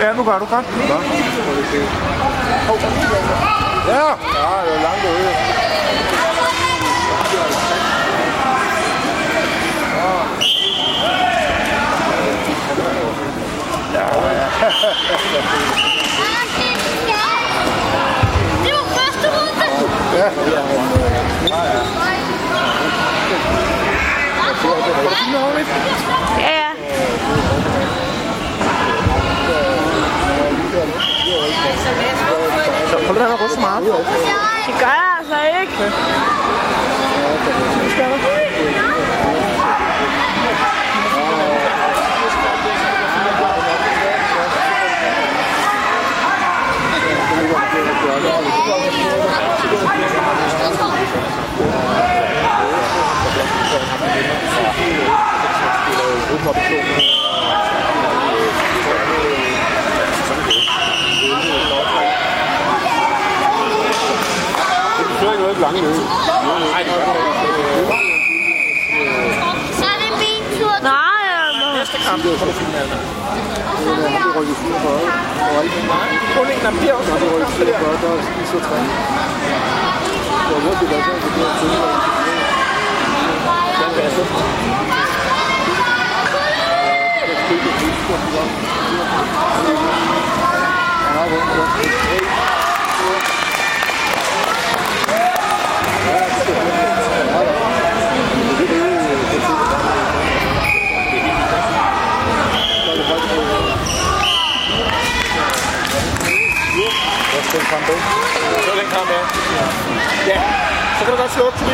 Ja, nu gør du godt. Nå. Ja. Ja, det er langt ude. Det var første runde. Ja, ja. Ja, ja. sobrando gosto massa. É que casa aí? Thank you. Ikke. Det langt løb. Så er det min tur. Nej, altså. Næste kamp du finde Alma. Det rykker 44. Der var ikke Nej, kun en, der bliver også. Nej, det rykker 44. Der er lige så tre. Det var hurtigt, der er det der til. Den passer. Ja, rundt, ja. Så er den kamp af. Ja, så kan du godt slukke, Tobias.